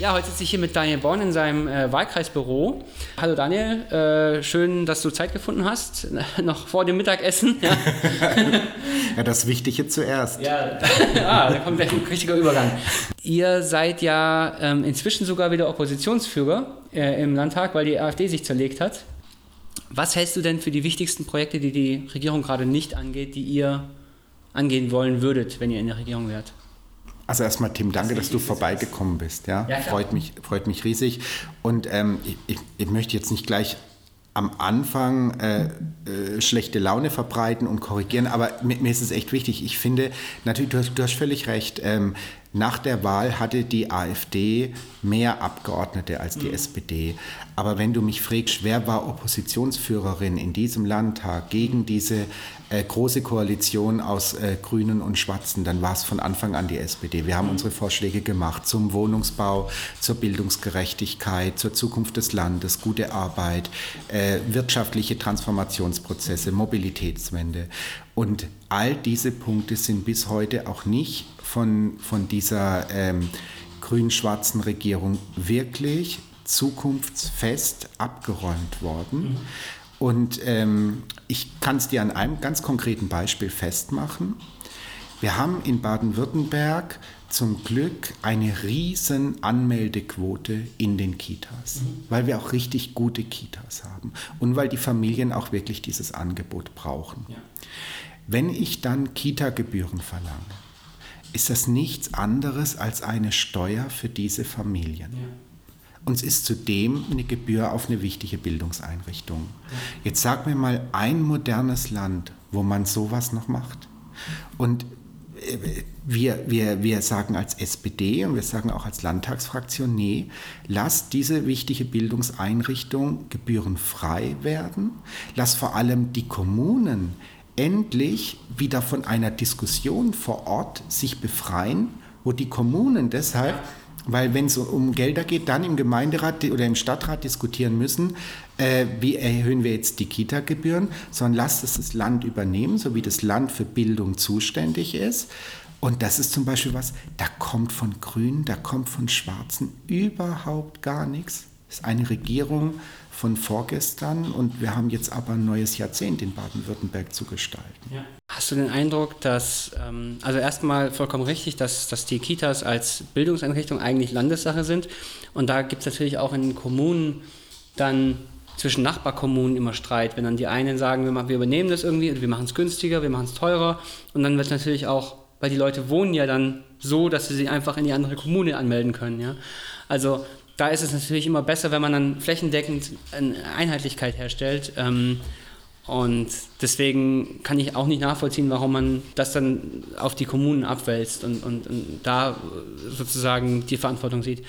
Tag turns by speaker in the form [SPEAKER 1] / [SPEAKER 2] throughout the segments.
[SPEAKER 1] Ja, heute sitze ich hier mit Daniel Born in seinem äh, Wahlkreisbüro. Hallo Daniel, äh, schön, dass du Zeit gefunden hast, noch vor dem Mittagessen. Ja,
[SPEAKER 2] ja das Wichtige zuerst.
[SPEAKER 1] Ja, ah, da kommt gleich ein richtiger Übergang. Ihr seid ja ähm, inzwischen sogar wieder Oppositionsführer äh, im Landtag, weil die AfD sich zerlegt hat. Was hältst du denn für die wichtigsten Projekte, die die Regierung gerade nicht angeht, die ihr angehen wollen würdet, wenn ihr in der Regierung wärt?
[SPEAKER 2] Also erstmal Tim, danke, dass du vorbeigekommen bist. Ja, ja freut mich, freut mich riesig. Und ähm, ich, ich, möchte jetzt nicht gleich am Anfang äh, äh, schlechte Laune verbreiten und korrigieren, aber mir, mir, ist es echt wichtig. Ich finde, natürlich, du hast, du hast völlig recht. Ähm, nach der Wahl hatte die AfD mehr Abgeordnete als die mhm. SPD. Aber wenn du mich fragst, wer war Oppositionsführerin in diesem Landtag gegen diese äh, große Koalition aus äh, Grünen und Schwarzen, dann war es von Anfang an die SPD. Wir haben unsere Vorschläge gemacht zum Wohnungsbau, zur Bildungsgerechtigkeit, zur Zukunft des Landes, gute Arbeit, äh, wirtschaftliche Transformationsprozesse, Mobilitätswende. Und all diese Punkte sind bis heute auch nicht von, von dieser ähm, grün-schwarzen Regierung wirklich zukunftsfest abgeräumt worden. Mhm. Und ähm, ich kann es dir an einem ganz konkreten Beispiel festmachen. Wir haben in Baden-Württemberg zum Glück eine riesen Anmeldequote in den Kitas, weil wir auch richtig gute Kitas haben und weil die Familien auch wirklich dieses Angebot brauchen. Ja. Wenn ich dann Kita-Gebühren verlange, ist das nichts anderes als eine Steuer für diese Familien. Ja. Und es ist zudem eine Gebühr auf eine wichtige Bildungseinrichtung. Jetzt sag mir mal ein modernes Land, wo man sowas noch macht. Und äh, wir, wir, wir sagen als SPD und wir sagen auch als Landtagsfraktion, nee, lass diese wichtige Bildungseinrichtung gebührenfrei werden. Lass vor allem die Kommunen endlich wieder von einer Diskussion vor Ort sich befreien, wo die Kommunen deshalb, weil wenn es um Gelder geht, dann im Gemeinderat oder im Stadtrat diskutieren müssen, äh, wie erhöhen wir jetzt die Kita-Gebühren, sondern lasst es das Land übernehmen, so wie das Land für Bildung zuständig ist. Und das ist zum Beispiel was, da kommt von Grünen, da kommt von Schwarzen überhaupt gar nichts. Das ist eine Regierung, von vorgestern und wir haben jetzt aber ein neues Jahrzehnt in Baden-Württemberg zu gestalten. Ja.
[SPEAKER 1] Hast du den Eindruck, dass, ähm, also erstmal vollkommen richtig, dass, dass die Kitas als Bildungseinrichtung eigentlich Landessache sind und da gibt es natürlich auch in Kommunen dann zwischen Nachbarkommunen immer Streit, wenn dann die einen sagen, wir, machen, wir übernehmen das irgendwie, wir machen es günstiger, wir machen es teurer und dann wird es natürlich auch, weil die Leute wohnen ja dann so, dass sie sich einfach in die andere Kommune anmelden können. Ja? Also da ist es natürlich immer besser, wenn man dann flächendeckend eine Einheitlichkeit herstellt. Ähm, und deswegen kann ich auch nicht nachvollziehen, warum man das dann auf die Kommunen abwälzt und, und, und da sozusagen die Verantwortung sieht.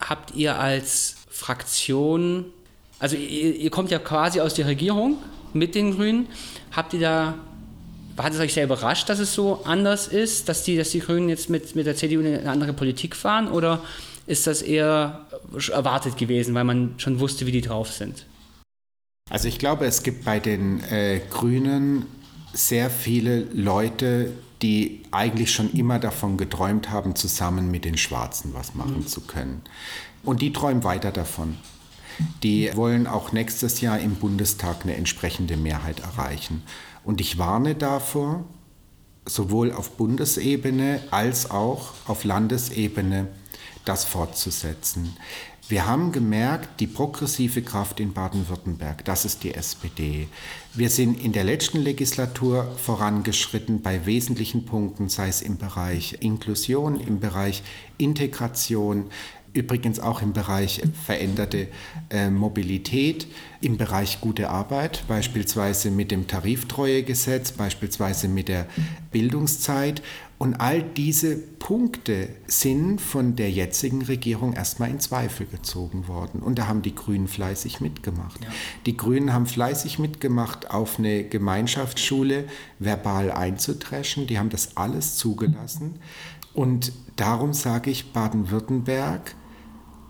[SPEAKER 1] Habt ihr als Fraktion, also ihr, ihr kommt ja quasi aus der Regierung mit den Grünen, habt ihr da hat es euch sehr überrascht, dass es so anders ist, dass die, dass die Grünen jetzt mit, mit der CDU eine andere Politik fahren? Oder ist das eher erwartet gewesen, weil man schon wusste, wie die drauf sind?
[SPEAKER 2] Also ich glaube, es gibt bei den äh, Grünen sehr viele Leute, die eigentlich schon immer davon geträumt haben, zusammen mit den Schwarzen was machen mhm. zu können. Und die träumen weiter davon. Die wollen auch nächstes Jahr im Bundestag eine entsprechende Mehrheit erreichen. Und ich warne davor, sowohl auf Bundesebene als auch auf Landesebene, das fortzusetzen. Wir haben gemerkt, die progressive Kraft in Baden-Württemberg, das ist die SPD. Wir sind in der letzten Legislatur vorangeschritten bei wesentlichen Punkten, sei es im Bereich Inklusion, im Bereich Integration, übrigens auch im Bereich veränderte äh, Mobilität, im Bereich gute Arbeit, beispielsweise mit dem Tariftreuegesetz, beispielsweise mit der Bildungszeit. Und all diese Punkte sind von der jetzigen Regierung erstmal in Zweifel gezogen worden. Und da haben die Grünen fleißig mitgemacht. Ja. Die Grünen haben fleißig mitgemacht, auf eine Gemeinschaftsschule verbal einzutreschen. Die haben das alles zugelassen. Und darum sage ich, Baden-Württemberg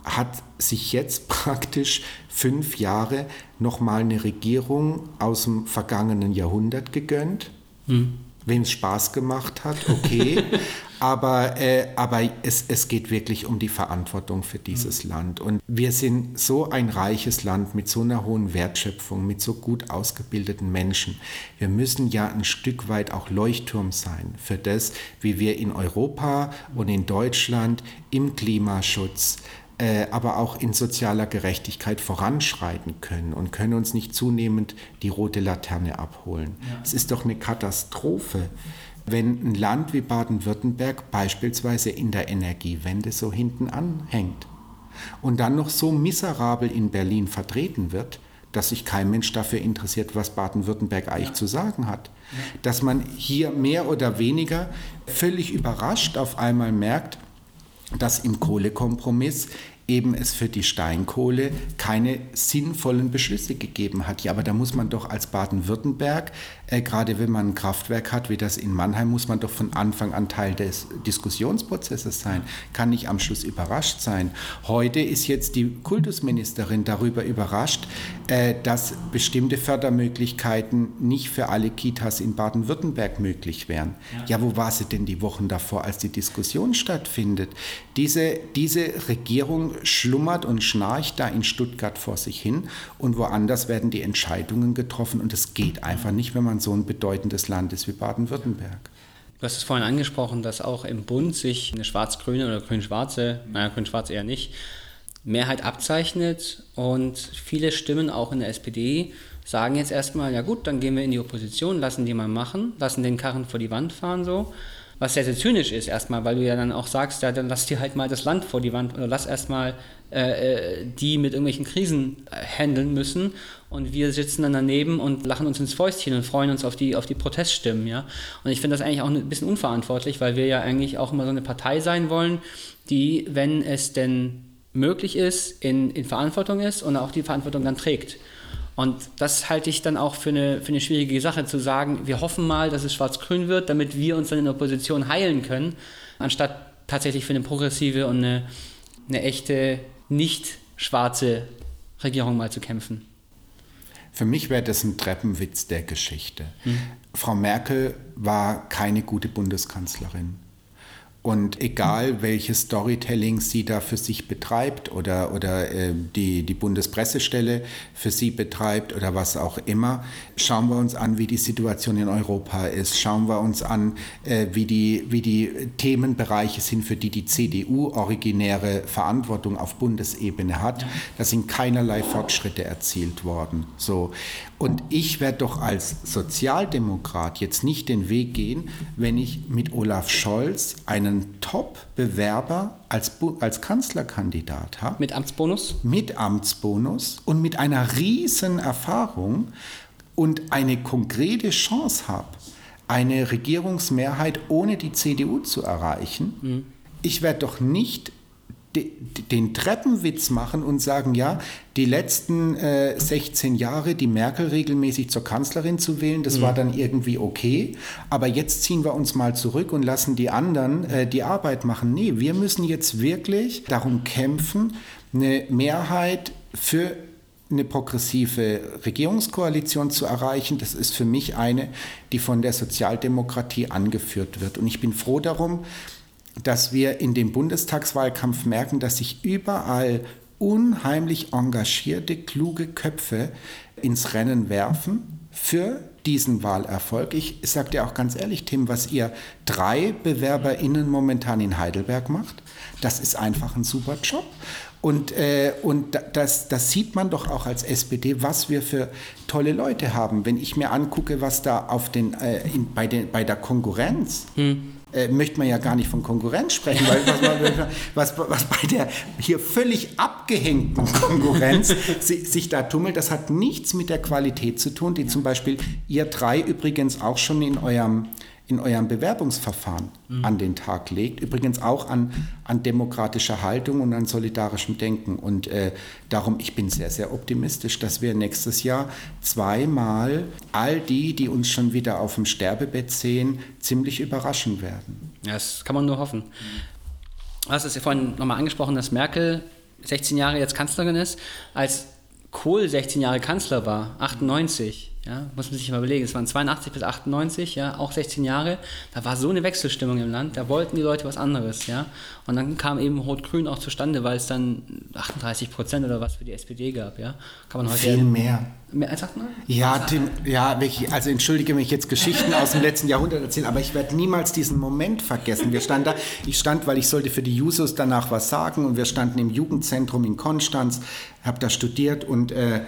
[SPEAKER 2] hat sich jetzt praktisch fünf Jahre nochmal eine Regierung aus dem vergangenen Jahrhundert gegönnt. Mhm wem es Spaß gemacht hat, okay. aber äh, aber es, es geht wirklich um die Verantwortung für dieses mhm. Land. Und wir sind so ein reiches Land mit so einer hohen Wertschöpfung, mit so gut ausgebildeten Menschen. Wir müssen ja ein Stück weit auch Leuchtturm sein für das, wie wir in Europa und in Deutschland im Klimaschutz, aber auch in sozialer Gerechtigkeit voranschreiten können und können uns nicht zunehmend die rote Laterne abholen. Ja. Es ist doch eine Katastrophe, wenn ein Land wie Baden-Württemberg beispielsweise in der Energiewende so hinten anhängt und dann noch so miserabel in Berlin vertreten wird, dass sich kein Mensch dafür interessiert, was Baden-Württemberg eigentlich ja. zu sagen hat. Ja. Dass man hier mehr oder weniger völlig überrascht auf einmal merkt, dass im Kohlekompromiss eben es für die Steinkohle keine sinnvollen Beschlüsse gegeben hat. Ja, aber da muss man doch als Baden-Württemberg, äh, gerade wenn man ein Kraftwerk hat wie das in Mannheim, muss man doch von Anfang an Teil des Diskussionsprozesses sein, kann nicht am Schluss überrascht sein. Heute ist jetzt die Kultusministerin darüber überrascht, äh, dass bestimmte Fördermöglichkeiten nicht für alle Kitas in Baden-Württemberg möglich wären. Ja. ja, wo war sie denn die Wochen davor, als die Diskussion stattfindet? Diese, diese Regierung schlummert und schnarcht da in Stuttgart vor sich hin und woanders werden die Entscheidungen getroffen und es geht einfach nicht, wenn man so ein bedeutendes Land ist wie Baden-Württemberg.
[SPEAKER 1] Du hast es vorhin angesprochen, dass auch im Bund sich eine schwarz-grüne oder grün-schwarze, naja, grün-schwarz eher nicht, Mehrheit abzeichnet und viele Stimmen auch in der SPD sagen jetzt erstmal, ja gut, dann gehen wir in die Opposition, lassen die mal machen, lassen den Karren vor die Wand fahren so was sehr, sehr zynisch ist erstmal, weil du ja dann auch sagst, ja, dann lass dir halt mal das Land vor die Wand oder lass erstmal äh, äh, die mit irgendwelchen Krisen äh, handeln müssen und wir sitzen dann daneben und lachen uns ins Fäustchen und freuen uns auf die, auf die Proteststimmen, ja. Und ich finde das eigentlich auch ein bisschen unverantwortlich, weil wir ja eigentlich auch immer so eine Partei sein wollen, die, wenn es denn möglich ist, in, in Verantwortung ist und auch die Verantwortung dann trägt. Und das halte ich dann auch für eine, für eine schwierige Sache, zu sagen, wir hoffen mal, dass es schwarz-grün wird, damit wir uns dann in der Opposition heilen können, anstatt tatsächlich für eine progressive und eine, eine echte, nicht schwarze Regierung mal zu kämpfen.
[SPEAKER 2] Für mich wäre das ein Treppenwitz der Geschichte. Hm. Frau Merkel war keine gute Bundeskanzlerin. Und egal, welches Storytelling sie da für sich betreibt oder, oder äh, die, die Bundespressestelle für sie betreibt oder was auch immer, schauen wir uns an, wie die Situation in Europa ist. Schauen wir uns an, äh, wie, die, wie die Themenbereiche sind, für die die CDU originäre Verantwortung auf Bundesebene hat. Da sind keinerlei Fortschritte erzielt worden. So. Und ich werde doch als Sozialdemokrat jetzt nicht den Weg gehen, wenn ich mit Olaf Scholz einen Top-Bewerber als, als Kanzlerkandidat habe.
[SPEAKER 1] Mit Amtsbonus?
[SPEAKER 2] Mit Amtsbonus und mit einer riesen Erfahrung und eine konkrete Chance habe, eine Regierungsmehrheit ohne die CDU zu erreichen. Mhm. Ich werde doch nicht den Treppenwitz machen und sagen, ja, die letzten äh, 16 Jahre die Merkel regelmäßig zur Kanzlerin zu wählen, das mhm. war dann irgendwie okay, aber jetzt ziehen wir uns mal zurück und lassen die anderen äh, die Arbeit machen. Nee, wir müssen jetzt wirklich darum kämpfen, eine Mehrheit für eine progressive Regierungskoalition zu erreichen. Das ist für mich eine, die von der Sozialdemokratie angeführt wird. Und ich bin froh darum, dass wir in dem Bundestagswahlkampf merken, dass sich überall unheimlich engagierte, kluge Köpfe ins Rennen werfen für diesen Wahlerfolg. Ich sage dir auch ganz ehrlich, Tim, was ihr drei BewerberInnen momentan in Heidelberg macht, das ist einfach ein super Job. Und, äh, und das, das sieht man doch auch als SPD, was wir für tolle Leute haben. Wenn ich mir angucke, was da auf den, äh, in, bei, den, bei der Konkurrenz hm äh, möchte man ja gar nicht von Konkurrenz sprechen, weil was, was, was bei der hier völlig abgehängten Konkurrenz sich, sich da tummelt, das hat nichts mit der Qualität zu tun, die zum Beispiel ihr drei übrigens auch schon in eurem in eurem Bewerbungsverfahren mhm. an den Tag legt. Übrigens auch an, an demokratischer Haltung und an solidarischem Denken. Und äh, darum, ich bin sehr, sehr optimistisch, dass wir nächstes Jahr zweimal all die, die uns schon wieder auf dem Sterbebett sehen, ziemlich überraschen werden.
[SPEAKER 1] Ja, das kann man nur hoffen. Du hast es ja vorhin nochmal angesprochen, dass Merkel 16 Jahre jetzt Kanzlerin ist. Als Kohl 16 Jahre Kanzler war, 98, Ja, muss man sich mal überlegen. Es waren 82 bis 98, ja, auch 16 Jahre. Da war so eine Wechselstimmung im Land. Da wollten die Leute was anderes, ja. Und dann kam eben Rot-Grün auch zustande, weil es dann 38 Prozent oder was für die SPD gab, ja.
[SPEAKER 2] Kann man heute Viel mehr. Als 8 Ja, Tim, ja, also entschuldige mich jetzt Geschichten aus dem letzten Jahrhundert erzählen, aber ich werde niemals diesen Moment vergessen. Wir standen da, ich stand, weil ich sollte für die Jusos danach was sagen und wir standen im Jugendzentrum in Konstanz, habe da studiert und, äh,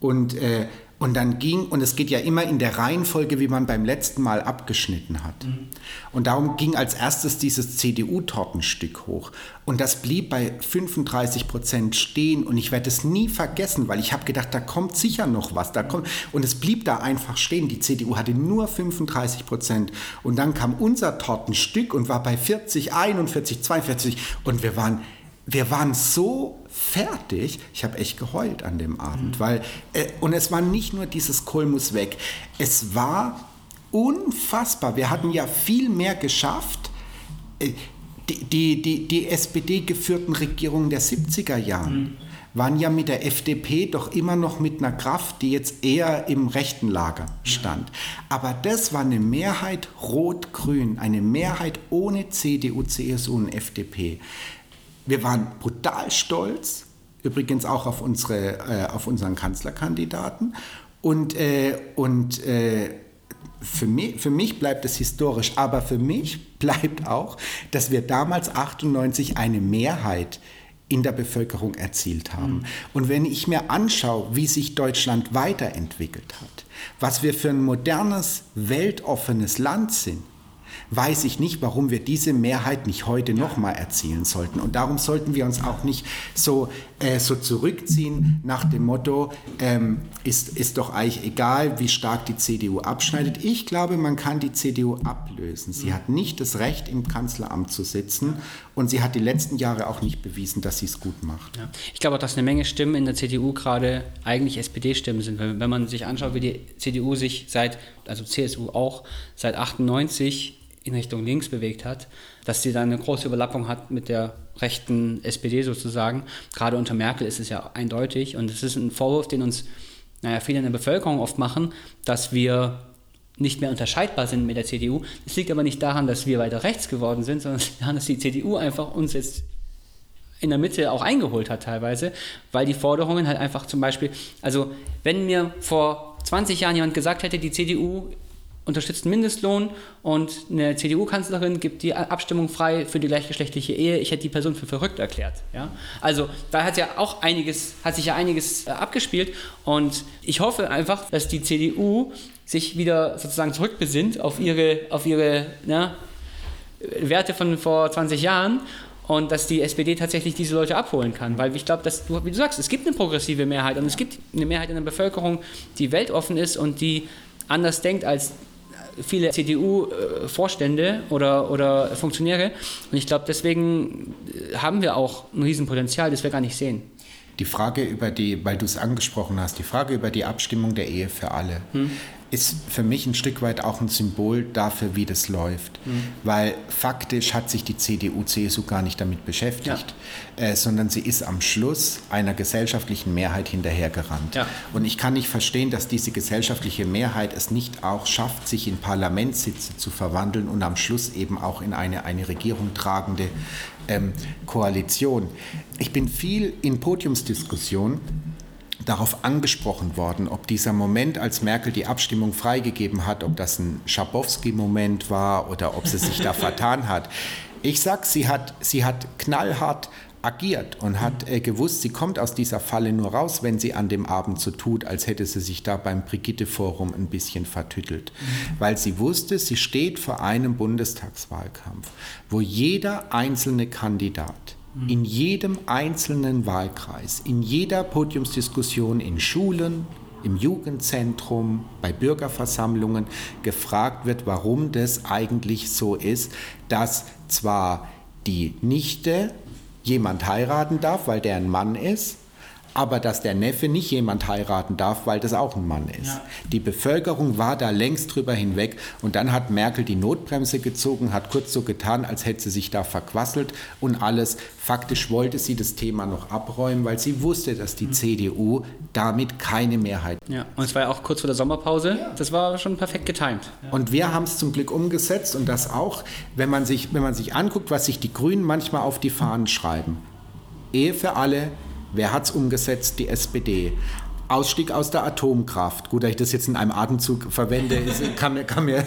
[SPEAKER 2] und äh, und dann ging, und es geht ja immer in der Reihenfolge, wie man beim letzten Mal abgeschnitten hat. Mhm. Und darum ging als erstes dieses CDU-Tortenstück hoch. Und das blieb bei 35 Prozent stehen. Und ich werde es nie vergessen, weil ich habe gedacht, da kommt sicher noch was. Da kommt, und es blieb da einfach stehen. Die CDU hatte nur 35 Prozent. Und dann kam unser Tortenstück und war bei 40, 41, 42. Und wir waren wir waren so fertig, ich habe echt geheult an dem Abend, mhm. weil, äh, und es war nicht nur dieses Kohl muss weg, es war unfassbar. Wir hatten ja viel mehr geschafft. Äh, die, die, die, die SPD-geführten Regierungen der 70er Jahren mhm. waren ja mit der FDP doch immer noch mit einer Kraft, die jetzt eher im rechten Lager stand. Aber das war eine Mehrheit rot-grün, eine Mehrheit ohne CDU, CSU und FDP. Wir waren brutal stolz, übrigens auch auf, unsere, äh, auf unseren Kanzlerkandidaten. Und, äh, und äh, für, mich, für mich bleibt es historisch, aber für mich bleibt auch, dass wir damals 98 eine Mehrheit in der Bevölkerung erzielt haben. Mhm. Und wenn ich mir anschaue, wie sich Deutschland weiterentwickelt hat, was wir für ein modernes, weltoffenes Land sind, weiß ich nicht, warum wir diese Mehrheit nicht heute nochmal erzielen sollten. Und darum sollten wir uns auch nicht so, äh, so zurückziehen nach dem Motto, ähm, ist, ist doch eigentlich egal, wie stark die CDU abschneidet. Ich glaube, man kann die CDU ablösen. Sie hat nicht das Recht, im Kanzleramt zu sitzen und sie hat die letzten Jahre auch nicht bewiesen, dass sie es gut macht.
[SPEAKER 1] Ja. Ich glaube auch, dass eine Menge Stimmen in der CDU gerade eigentlich SPD-Stimmen sind. Wenn man sich anschaut, wie die CDU sich seit, also CSU auch, seit 98 in Richtung links bewegt hat, dass sie da eine große Überlappung hat mit der rechten SPD sozusagen. Gerade unter Merkel ist es ja eindeutig und es ist ein Vorwurf, den uns naja, viele in der Bevölkerung oft machen, dass wir nicht mehr unterscheidbar sind mit der CDU. Es liegt aber nicht daran, dass wir weiter rechts geworden sind, sondern daran, dass die CDU einfach uns jetzt in der Mitte auch eingeholt hat teilweise, weil die Forderungen halt einfach zum Beispiel, also wenn mir vor 20 Jahren jemand gesagt hätte, die CDU unterstützt Mindestlohn und eine CDU-Kanzlerin gibt die Abstimmung frei für die gleichgeschlechtliche Ehe. Ich hätte die Person für verrückt erklärt. Ja? Also da hat ja auch einiges, hat sich ja einiges äh, abgespielt und ich hoffe einfach, dass die CDU sich wieder sozusagen zurückbesinnt auf ihre, auf ihre na, Werte von vor 20 Jahren und dass die SPD tatsächlich diese Leute abholen kann. Weil ich glaube, dass du, wie du sagst, es gibt eine progressive Mehrheit und es gibt eine Mehrheit in der Bevölkerung, die weltoffen ist und die anders denkt als viele CDU-Vorstände oder, oder Funktionäre. Und ich glaube, deswegen haben wir auch ein Riesenpotenzial, das wir gar nicht sehen.
[SPEAKER 2] Die Frage über die, weil du es angesprochen hast, die Frage über die Abstimmung der Ehe für alle. Hm ist für mich ein Stück weit auch ein Symbol dafür, wie das läuft. Mhm. Weil faktisch hat sich die CDU, CSU gar nicht damit beschäftigt, ja. äh, sondern sie ist am Schluss einer gesellschaftlichen Mehrheit hinterhergerannt. Ja. Und ich kann nicht verstehen, dass diese gesellschaftliche Mehrheit es nicht auch schafft, sich in Parlamentssitze zu verwandeln und am Schluss eben auch in eine, eine Regierung tragende ähm, Koalition. Ich bin viel in Podiumsdiskussionen darauf angesprochen worden, ob dieser Moment, als Merkel die Abstimmung freigegeben hat, ob das ein Schabowski-Moment war oder ob sie sich da vertan hat. Ich sag, sie hat, sie hat knallhart agiert und hat äh, gewusst, sie kommt aus dieser Falle nur raus, wenn sie an dem Abend so tut, als hätte sie sich da beim Brigitte-Forum ein bisschen vertüttelt. Mhm. Weil sie wusste, sie steht vor einem Bundestagswahlkampf, wo jeder einzelne Kandidat in jedem einzelnen Wahlkreis, in jeder Podiumsdiskussion in Schulen, im Jugendzentrum, bei Bürgerversammlungen gefragt wird, warum das eigentlich so ist, dass zwar die Nichte jemand heiraten darf, weil der ein Mann ist, aber dass der Neffe nicht jemand heiraten darf, weil das auch ein Mann ist. Ja. Die Bevölkerung war da längst drüber hinweg und dann hat Merkel die Notbremse gezogen, hat kurz so getan, als hätte sie sich da verquasselt und alles. Faktisch wollte sie das Thema noch abräumen, weil sie wusste, dass die mhm. CDU damit keine Mehrheit.
[SPEAKER 1] Ja, und es war ja auch kurz vor der Sommerpause. Ja. Das war schon perfekt getimt.
[SPEAKER 2] Ja. Und wir haben es zum Glück umgesetzt und das auch, wenn man, sich, wenn man sich anguckt, was sich die Grünen manchmal auf die Fahnen schreiben. Ehe für alle, Wer hat es umgesetzt? Die SPD. Ausstieg aus der Atomkraft. Gut, dass ich das jetzt in einem Atemzug verwende, kann mir, kann mir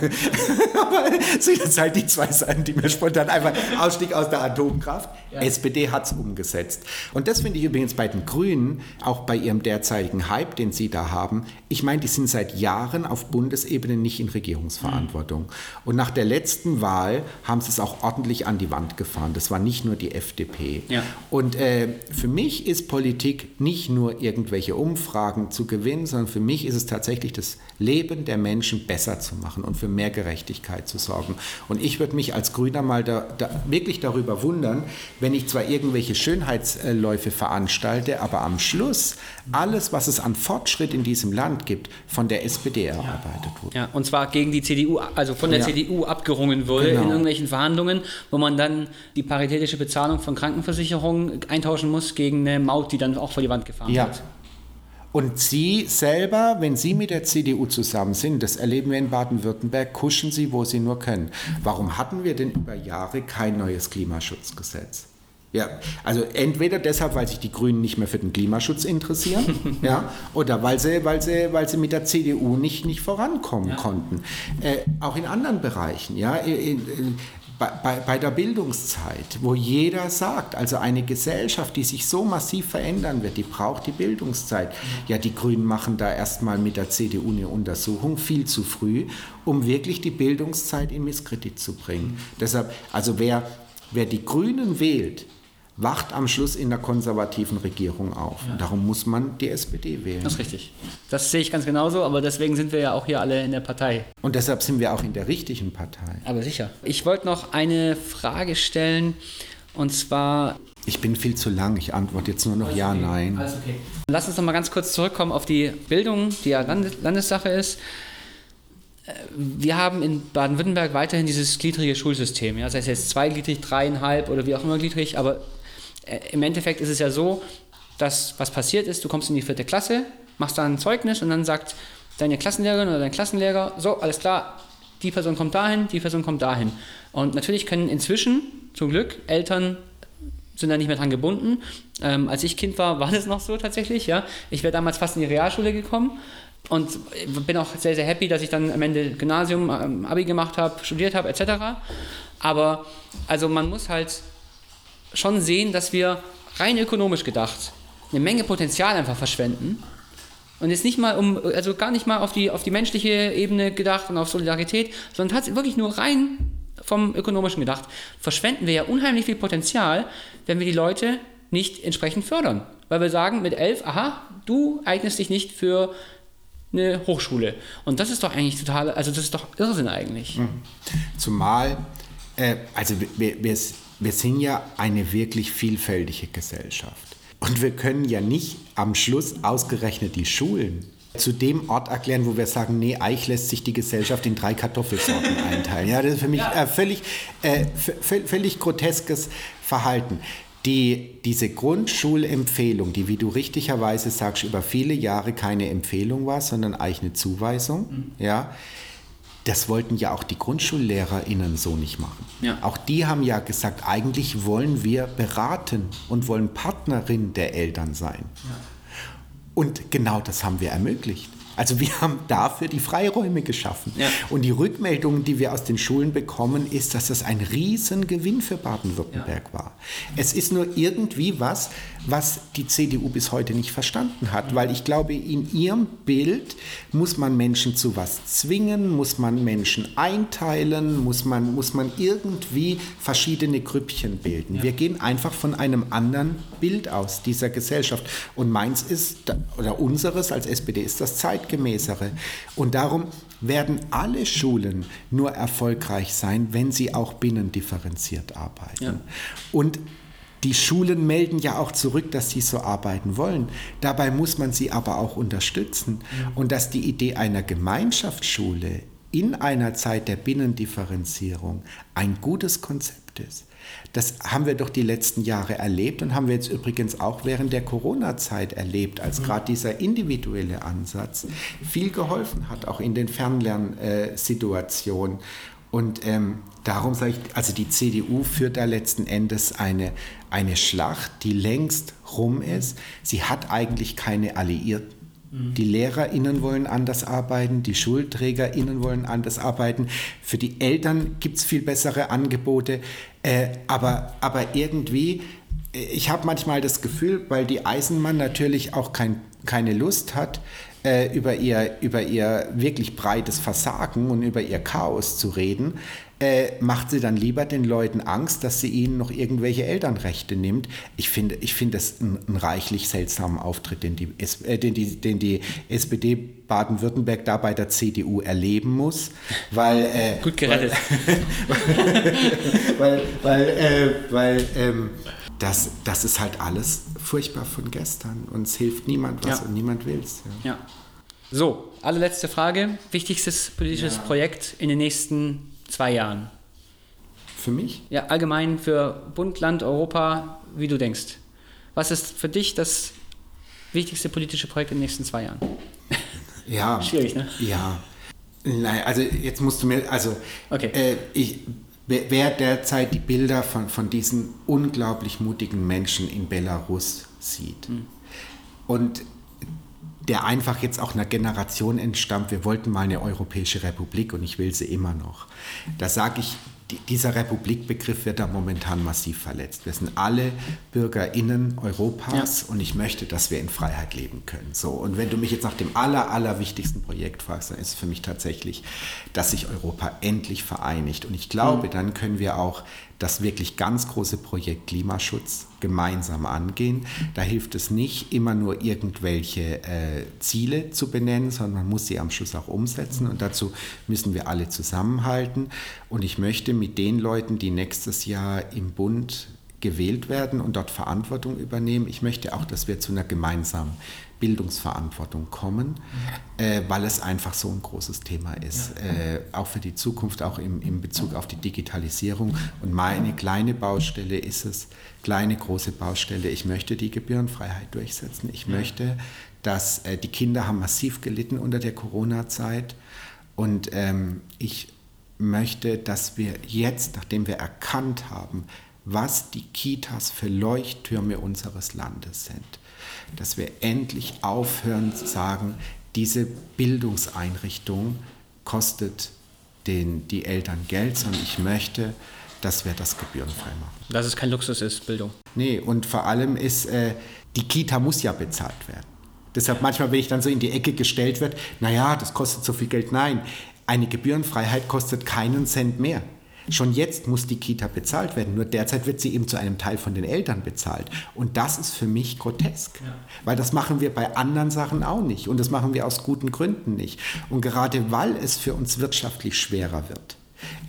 [SPEAKER 2] aber sind jetzt halt die zwei Seiten, die mir spontan einfach Ausstieg aus der Atomkraft. Ja. SPD hat es umgesetzt. Und das finde ich übrigens bei den Grünen, auch bei ihrem derzeitigen Hype, den sie da haben. Ich meine, die sind seit Jahren auf Bundesebene nicht in Regierungsverantwortung. Mhm. Und nach der letzten Wahl haben sie es auch ordentlich an die Wand gefahren. Das war nicht nur die FDP. Ja. Und äh, für mich ist Politik nicht nur irgendwelche Umfragen, Umfragen zu gewinnen, sondern für mich ist es tatsächlich das Leben der Menschen besser zu machen und für mehr Gerechtigkeit zu sorgen. Und ich würde mich als Grüner mal da, da wirklich darüber wundern, wenn ich zwar irgendwelche Schönheitsläufe veranstalte, aber am Schluss alles, was es an Fortschritt in diesem Land gibt, von der SPD erarbeitet
[SPEAKER 1] wurde. Ja, und zwar gegen die CDU, also von der ja. CDU abgerungen wurde genau. in irgendwelchen Verhandlungen, wo man dann die paritätische Bezahlung von Krankenversicherungen eintauschen muss gegen eine Maut, die dann auch vor die Wand gefahren ja. wird.
[SPEAKER 2] Und Sie selber, wenn Sie mit der CDU zusammen sind, das erleben wir in Baden-Württemberg, kuschen Sie, wo Sie nur können. Warum hatten wir denn über Jahre kein neues Klimaschutzgesetz? Ja, also entweder deshalb, weil sich die Grünen nicht mehr für den Klimaschutz interessieren, ja, oder weil sie, weil sie, weil sie mit der CDU nicht, nicht vorankommen ja. konnten. Äh, auch in anderen Bereichen, ja. In, in, bei, bei, der Bildungszeit, wo jeder sagt, also eine Gesellschaft, die sich so massiv verändern wird, die braucht die Bildungszeit. Ja, die Grünen machen da erstmal mit der CDU eine Untersuchung, viel zu früh, um wirklich die Bildungszeit in Misskredit zu bringen. Mhm. Deshalb, also wer, wer die Grünen wählt, wacht am Schluss in der konservativen Regierung auf. Ja. Darum muss man die SPD wählen.
[SPEAKER 1] Das ist richtig. Das sehe ich ganz genauso, aber deswegen sind wir ja auch hier alle in der Partei.
[SPEAKER 2] Und deshalb sind wir auch in der richtigen Partei.
[SPEAKER 1] Aber sicher. Ich wollte noch eine Frage stellen und zwar.
[SPEAKER 2] Ich bin viel zu lang, ich antworte jetzt nur noch Ja, okay. Nein. Alles okay.
[SPEAKER 1] Lass uns noch mal ganz kurz zurückkommen auf die Bildung, die ja Landessache ist wir haben in Baden-Württemberg weiterhin dieses gliedrige Schulsystem. Ja? Das heißt jetzt zweigliedrig, dreieinhalb oder wie auch immer gliedrig, aber äh, im Endeffekt ist es ja so, dass was passiert ist, du kommst in die vierte Klasse, machst da ein Zeugnis und dann sagt deine Klassenlehrerin oder dein Klassenlehrer, so, alles klar, die Person kommt dahin, die Person kommt dahin. Und natürlich können inzwischen, zum Glück, Eltern sind da nicht mehr dran gebunden. Ähm, als ich Kind war, war das noch so tatsächlich. Ja? Ich wäre damals fast in die Realschule gekommen und bin auch sehr, sehr happy, dass ich dann am Ende Gymnasium, ähm, Abi gemacht habe, studiert habe, etc. Aber also man muss halt schon sehen, dass wir rein ökonomisch gedacht eine Menge Potenzial einfach verschwenden. Und jetzt nicht mal um, also gar nicht mal auf die, auf die menschliche Ebene gedacht und auf Solidarität, sondern tatsächlich wirklich nur rein vom ökonomischen gedacht, verschwenden wir ja unheimlich viel Potenzial, wenn wir die Leute nicht entsprechend fördern. Weil wir sagen mit elf, aha, du eignest dich nicht für eine Hochschule. Und das ist doch eigentlich total, also das ist doch Irrsinn eigentlich. Mhm.
[SPEAKER 2] Zumal, äh, also wir, wir, wir sind ja eine wirklich vielfältige Gesellschaft. Und wir können ja nicht am Schluss ausgerechnet die Schulen zu dem Ort erklären, wo wir sagen, nee, eigentlich lässt sich die Gesellschaft in drei Kartoffelsorten einteilen. Ja, das ist für mich äh, völlig, äh, völlig groteskes Verhalten. Die, diese Grundschulempfehlung, die, wie du richtigerweise sagst, über viele Jahre keine Empfehlung war, sondern eigentlich eine Zuweisung, mhm. ja, das wollten ja auch die GrundschullehrerInnen so nicht machen. Ja. Auch die haben ja gesagt, eigentlich wollen wir beraten und wollen Partnerin der Eltern sein. Ja. Und genau das haben wir ermöglicht. Also wir haben dafür die Freiräume geschaffen. Ja. Und die Rückmeldungen, die wir aus den Schulen bekommen, ist, dass das ein Riesengewinn für Baden-Württemberg ja. war. Es ist nur irgendwie was, was die CDU bis heute nicht verstanden hat, weil ich glaube, in ihrem Bild muss man Menschen zu was zwingen, muss man Menschen einteilen, muss man, muss man irgendwie verschiedene Grüppchen bilden. Ja. Wir gehen einfach von einem anderen Bild aus dieser Gesellschaft. Und meins ist, oder unseres als SPD ist das zeitgemäßere. Und darum werden alle Schulen nur erfolgreich sein, wenn sie auch binnendifferenziert arbeiten. Ja. Und Die Schulen melden ja auch zurück, dass sie so arbeiten wollen. Dabei muss man sie aber auch unterstützen. Und dass die Idee einer Gemeinschaftsschule in einer Zeit der Binnendifferenzierung ein gutes Konzept ist. Das haben wir doch die letzten Jahre erlebt und haben wir jetzt übrigens auch während der Corona-Zeit erlebt, als gerade dieser individuelle Ansatz viel geholfen hat, auch in den Fernlernsituationen. Und ähm, darum sage ich, also die CDU führt da letzten Endes eine, eine Schlacht, die längst rum ist. Sie hat eigentlich keine Alliierten. Die LehrerInnen wollen anders arbeiten, die SchulträgerInnen wollen anders arbeiten. Für die Eltern gibt es viel bessere Angebote. Äh, aber, aber irgendwie, äh, ich habe manchmal das Gefühl, weil die Eisenmann natürlich auch kein, keine Lust hat, äh, über, ihr, über ihr wirklich breites Versagen und über ihr Chaos zu reden, äh, macht sie dann lieber den Leuten Angst, dass sie ihnen noch irgendwelche Elternrechte nimmt. Ich finde, ich finde das einen reichlich seltsamen Auftritt, den die, äh, den die, den die SPD Baden-Württemberg da bei der CDU erleben muss, weil äh,
[SPEAKER 1] gut gerettet,
[SPEAKER 2] weil, weil, weil, äh, weil ähm, das, das ist halt alles furchtbar von gestern und es hilft niemand was ja. und niemand will es.
[SPEAKER 1] Ja. ja. So, allerletzte Frage. Wichtigstes politisches ja. Projekt in den nächsten zwei Jahren?
[SPEAKER 2] Für mich?
[SPEAKER 1] Ja, allgemein für Bund, Land, Europa, wie du denkst. Was ist für dich das wichtigste politische Projekt in den nächsten zwei Jahren?
[SPEAKER 2] Ja.
[SPEAKER 1] Schwierig, ne?
[SPEAKER 2] Ja. Nein, also jetzt musst du mir, also okay. äh, ich, wer derzeit die Bilder von, von diesen unglaublich mutigen Menschen in Belarus sieht hm. und der einfach jetzt auch einer Generation entstammt, wir wollten mal eine europäische Republik und ich will sie immer noch. Da sage ich, dieser Republikbegriff wird da momentan massiv verletzt. Wir sind alle BürgerInnen Europas ja. und ich möchte, dass wir in Freiheit leben können. So, und wenn du mich jetzt nach dem aller, allerwichtigsten Projekt fragst, dann ist es für mich tatsächlich, dass sich Europa endlich vereinigt. Und ich glaube, mhm. dann können wir auch das wirklich ganz große Projekt Klimaschutz gemeinsam angehen. Da hilft es nicht, immer nur irgendwelche äh, Ziele zu benennen, sondern man muss sie am Schluss auch umsetzen. Und dazu müssen wir alle zusammenhalten. Und ich möchte mit den Leuten, die nächstes Jahr im Bund gewählt werden und dort Verantwortung übernehmen. Ich möchte auch, dass wir zu einer gemeinsamen Bildungsverantwortung kommen, äh, weil es einfach so ein großes Thema ist, äh, auch für die Zukunft, auch im, im Bezug auf die Digitalisierung. Und meine kleine Baustelle ist es, kleine, große Baustelle, ich möchte die Gebührenfreiheit durchsetzen. Ich möchte, dass äh, die Kinder haben massiv gelitten unter der Corona-Zeit und ähm, ich möchte, dass wir jetzt, nachdem wir erkannt haben, was die Kitas für Leuchttürme unseres Landes sind, dass wir endlich aufhören zu sagen, diese Bildungseinrichtung kostet den, die Eltern Geld, sondern ich möchte, dass wir das gebührenfrei machen.
[SPEAKER 1] Dass es kein Luxus ist, Bildung.
[SPEAKER 2] Nee, und vor allem ist, äh, die Kita muss ja bezahlt werden. Deshalb manchmal, wenn ich dann so in die Ecke gestellt wird, naja, das kostet so viel Geld. Nein, eine Gebührenfreiheit kostet keinen Cent mehr. Schon jetzt muss die Kita bezahlt werden, nur derzeit wird sie eben zu einem Teil von den Eltern bezahlt. Und das ist für mich grotesk, ja. weil das machen wir bei anderen Sachen auch nicht und das machen wir aus guten Gründen nicht. Und gerade weil es für uns wirtschaftlich schwerer wird,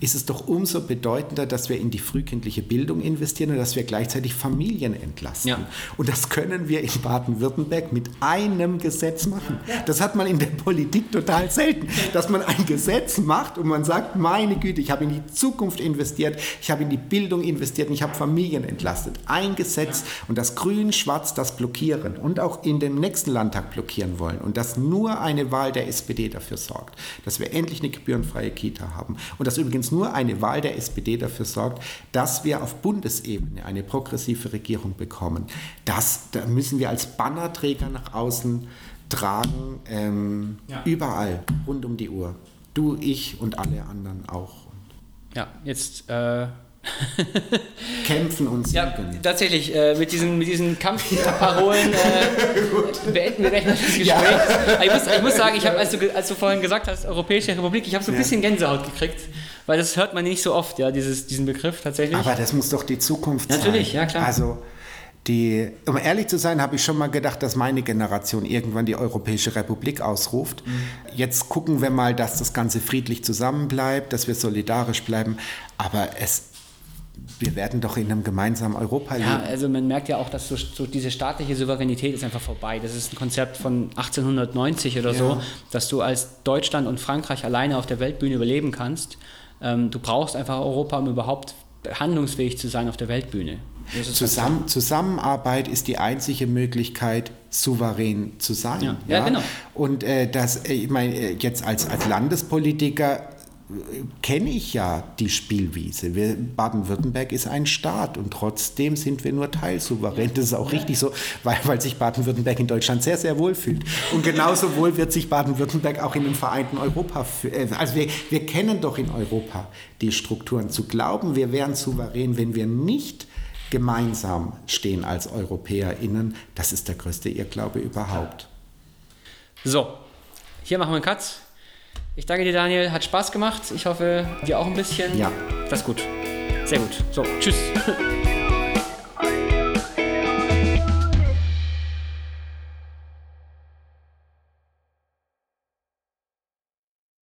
[SPEAKER 2] ist es doch umso bedeutender, dass wir in die frühkindliche Bildung investieren und dass wir gleichzeitig Familien entlasten. Ja. Und das können wir in Baden-Württemberg mit einem Gesetz machen. Das hat man in der Politik total selten, dass man ein Gesetz macht und man sagt, meine Güte, ich habe in die Zukunft investiert, ich habe in die Bildung investiert und ich habe Familien entlastet. Ein Gesetz und das Grün-Schwarz das blockieren und auch in dem nächsten Landtag blockieren wollen und dass nur eine Wahl der SPD dafür sorgt, dass wir endlich eine gebührenfreie Kita haben und dass übrigens nur eine Wahl der SPD dafür sorgt, dass wir auf Bundesebene eine progressive Regierung bekommen. Das da müssen wir als Bannerträger nach außen tragen, ähm, ja. überall, rund um die Uhr. Du, ich und alle anderen auch.
[SPEAKER 1] Ja, jetzt äh,
[SPEAKER 2] Kämpfen und
[SPEAKER 1] siegen. Ja, tatsächlich, äh, mit diesen, mit diesen Kampfparolen äh, beenden wir das Gespräch. Ja. Ich, muss, ich, muss, sagen, ich hab, als, du, als du vorhin gesagt hast, Europäische Republik, ich habe so ein bisschen Gänsehaut gekriegt, weil das hört man nicht so oft, ja, dieses, diesen Begriff tatsächlich.
[SPEAKER 2] Aber das muss doch die Zukunft
[SPEAKER 1] sein. Natürlich, ja klar.
[SPEAKER 2] Also, die, um ehrlich zu sein, habe ich schon mal gedacht, dass meine Generation irgendwann die Europäische Republik ausruft. Mhm. Jetzt gucken wir mal, dass das Ganze friedlich zusammenbleibt, dass wir solidarisch bleiben. Aber es wir werden doch in einem gemeinsamen Europa
[SPEAKER 1] leben. Ja, also man merkt ja auch, dass so, so, diese staatliche Souveränität ist einfach vorbei. Das ist ein Konzept von 1890 oder ja. so, dass du als Deutschland und Frankreich alleine auf der Weltbühne überleben kannst. Ähm, du brauchst einfach Europa, um überhaupt handlungsfähig zu sein auf der Weltbühne.
[SPEAKER 2] Zusammen, Zusammenarbeit ist die einzige Möglichkeit, souverän zu sein. Ja, ja? ja genau. Und äh, das, äh, ich meine, äh, jetzt als, als Landespolitiker kenne ich ja die Spielwiese. Baden-Württemberg ist ein Staat und trotzdem sind wir nur teilsouverän. Das ist auch richtig so, weil, weil sich Baden-Württemberg in Deutschland sehr, sehr wohl fühlt. Und genauso wohl wird sich Baden-Württemberg auch in dem vereinten Europa fühlen. Also wir, wir kennen doch in Europa die Strukturen. Zu glauben, wir wären souverän, wenn wir nicht gemeinsam stehen als EuropäerInnen, das ist der größte Irrglaube überhaupt.
[SPEAKER 1] So, hier machen wir einen Cut. Ich danke dir, Daniel. Hat Spaß gemacht. Ich hoffe, dir auch ein bisschen.
[SPEAKER 2] Ja.
[SPEAKER 1] Das ist gut. Sehr gut. So, tschüss.